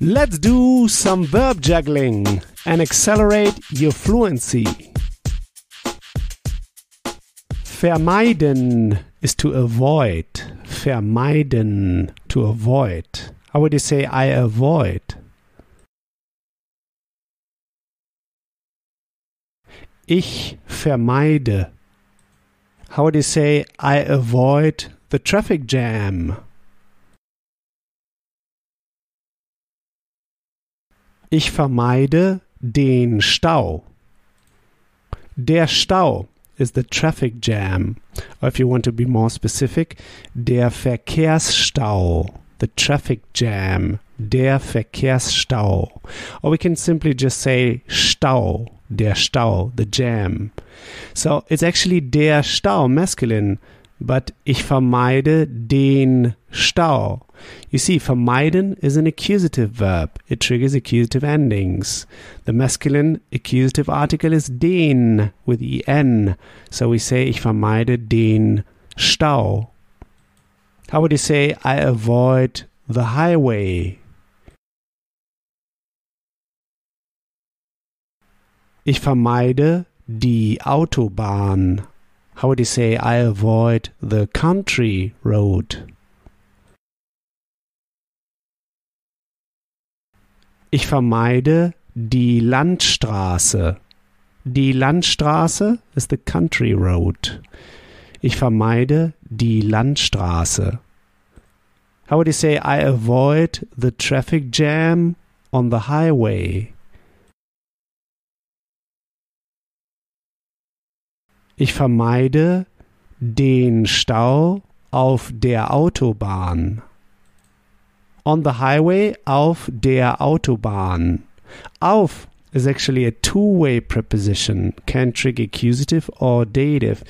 Let's do some verb juggling and accelerate your fluency. Vermeiden is to avoid. Vermeiden, to avoid. How would you say I avoid? Ich vermeide. How would you say I avoid the traffic jam? Ich vermeide den Stau. Der Stau is the traffic jam. Or if you want to be more specific, der Verkehrsstau. The traffic jam. Der Verkehrsstau. Or we can simply just say Stau. Der Stau. The jam. So it's actually der Stau, masculine. But ich vermeide den Stau. You see, vermeiden is an accusative verb. It triggers accusative endings. The masculine accusative article is den with en. So we say, ich vermeide den Stau. How would you say, I avoid the highway? Ich vermeide die Autobahn. How would you say, I avoid the country road? Ich vermeide die Landstraße. Die Landstraße ist the country road. Ich vermeide die Landstraße. How would you say I avoid the traffic jam on the highway? Ich vermeide den Stau auf der Autobahn. On the highway, auf der Autobahn. Auf is actually a two-way preposition, can trigger accusative or dative.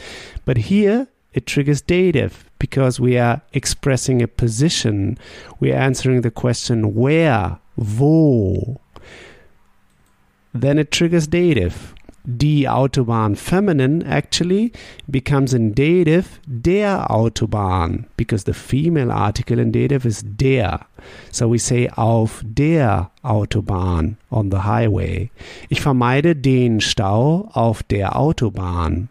But here it triggers dative because we are expressing a position. We are answering the question where, wo. Then it triggers dative. Die Autobahn feminine actually becomes in dative der Autobahn because the female article in dative is der. So we say auf der Autobahn on the highway. Ich vermeide den Stau auf der Autobahn.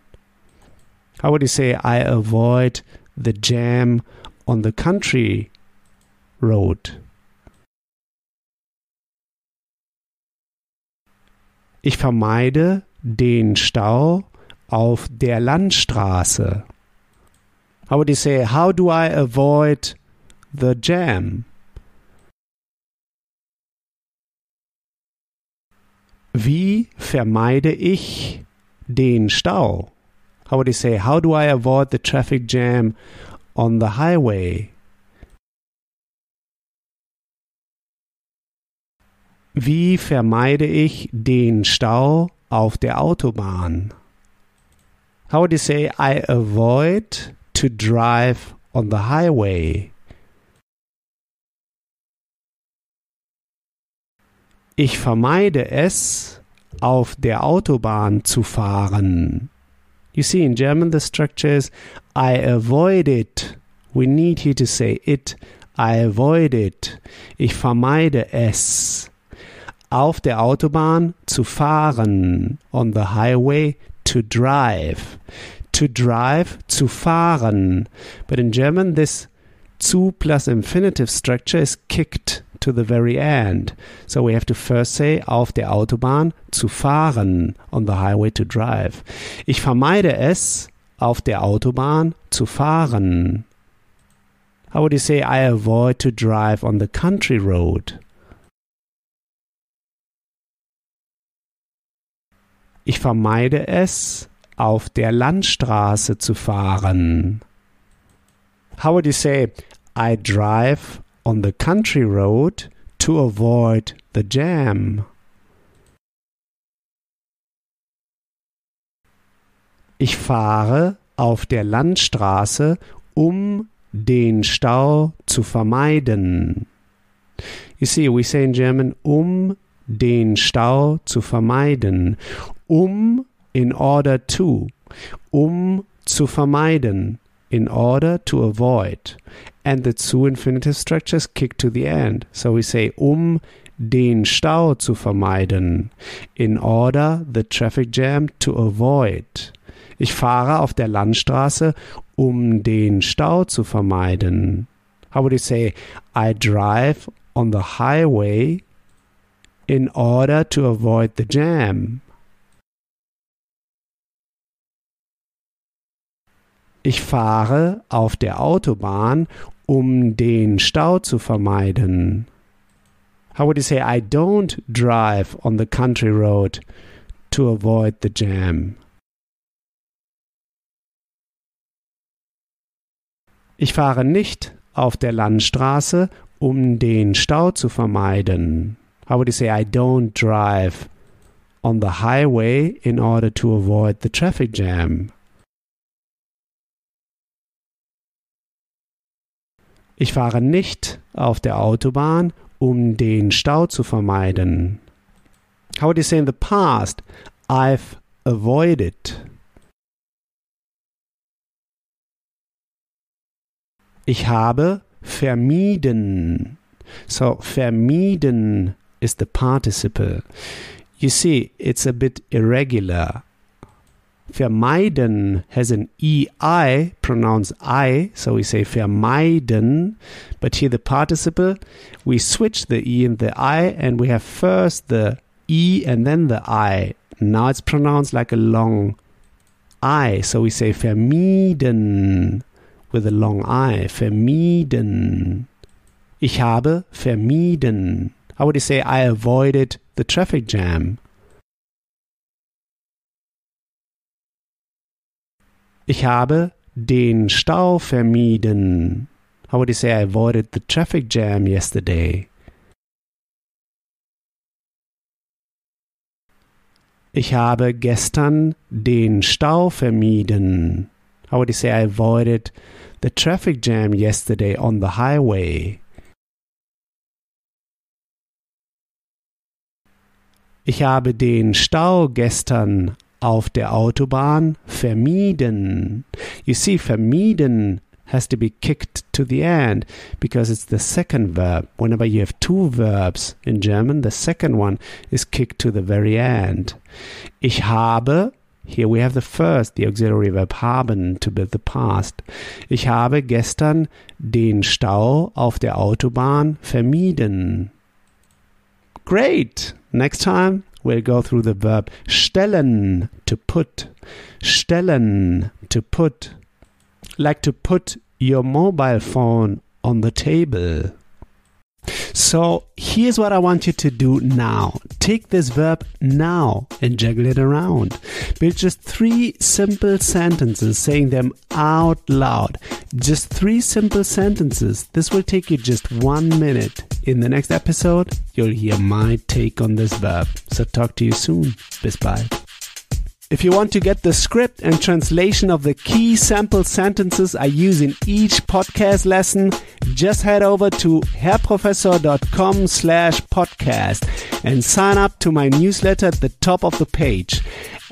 How would you say I avoid the jam on the country road? Ich vermeide den Stau auf der Landstraße. How would you say, how do I avoid the jam? Wie vermeide ich den Stau? How would you say, how do I avoid the traffic jam on the highway? Wie vermeide ich den Stau auf der Autobahn? How would you say I avoid to drive on the highway? Ich vermeide es, auf der Autobahn zu fahren. You see, in German the structure is I avoid it. We need here to say it. I avoid it. Ich vermeide es. Auf der Autobahn zu fahren. On the highway to drive. To drive, zu fahren. But in German, this zu plus infinitive structure is kicked to the very end. So we have to first say auf der Autobahn zu fahren, on the highway to drive. Ich vermeide es, auf der Autobahn zu fahren. How would you say I avoid to drive on the country road? Ich vermeide es, auf der Landstraße zu fahren. How would you say I drive on the country road to avoid the jam? Ich fahre auf der Landstraße, um den Stau zu vermeiden. You see, we say in German, um den Stau zu vermeiden. Um in order to. Um zu vermeiden. In order to avoid. And the zu infinitive structures kick to the end. So we say um den Stau zu vermeiden. In order the traffic jam to avoid. Ich fahre auf der Landstraße, um den Stau zu vermeiden. How would you say I drive on the highway in order to avoid the jam? Ich fahre auf der Autobahn, um den Stau zu vermeiden. How would you say I don't drive on the country road to avoid the jam? Ich fahre nicht auf der Landstraße, um den Stau zu vermeiden. How would you say I don't drive on the highway in order to avoid the traffic jam? Ich fahre nicht auf der Autobahn, um den Stau zu vermeiden. How would you say in the past? I've avoided. Ich habe vermieden. So, vermieden is the participle. You see, it's a bit irregular. Vermeiden has an EI, pronounced I, so we say vermeiden. But here the participle, we switch the E and the I, and we have first the E and then the I. Now it's pronounced like a long I, so we say vermieden with a long I. Vermieden. Ich habe vermieden. How would you say I avoided the traffic jam? Ich habe den Stau vermieden. How would you say I avoided the traffic jam yesterday? Ich habe gestern den Stau vermieden. How would you say I avoided the traffic jam yesterday on the highway? Ich habe den Stau gestern auf der Autobahn vermieden. You see, vermieden has to be kicked to the end because it's the second verb. Whenever you have two verbs in German, the second one is kicked to the very end. Ich habe, here we have the first, the auxiliary verb haben to build the past. Ich habe gestern den Stau auf der Autobahn vermieden. Great! Next time we'll go through the verb stellen, to put. Stellen, to put. Like to put your mobile phone on the table. So here's what I want you to do now. Take this verb now and juggle it around. Build just three simple sentences, saying them out loud. Just three simple sentences. This will take you just one minute. In the next episode, you'll hear my take on this verb. So talk to you soon. Bis bald. If you want to get the script and translation of the key sample sentences I use in each podcast lesson, just head over to herrprofessor.com slash podcast and sign up to my newsletter at the top of the page.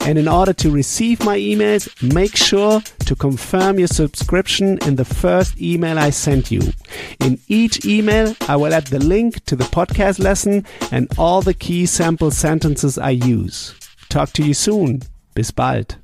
And in order to receive my emails, make sure to confirm your subscription in the first email I sent you. In each email, I will add the link to the podcast lesson and all the key sample sentences I use. Talk to you soon. Bis bald.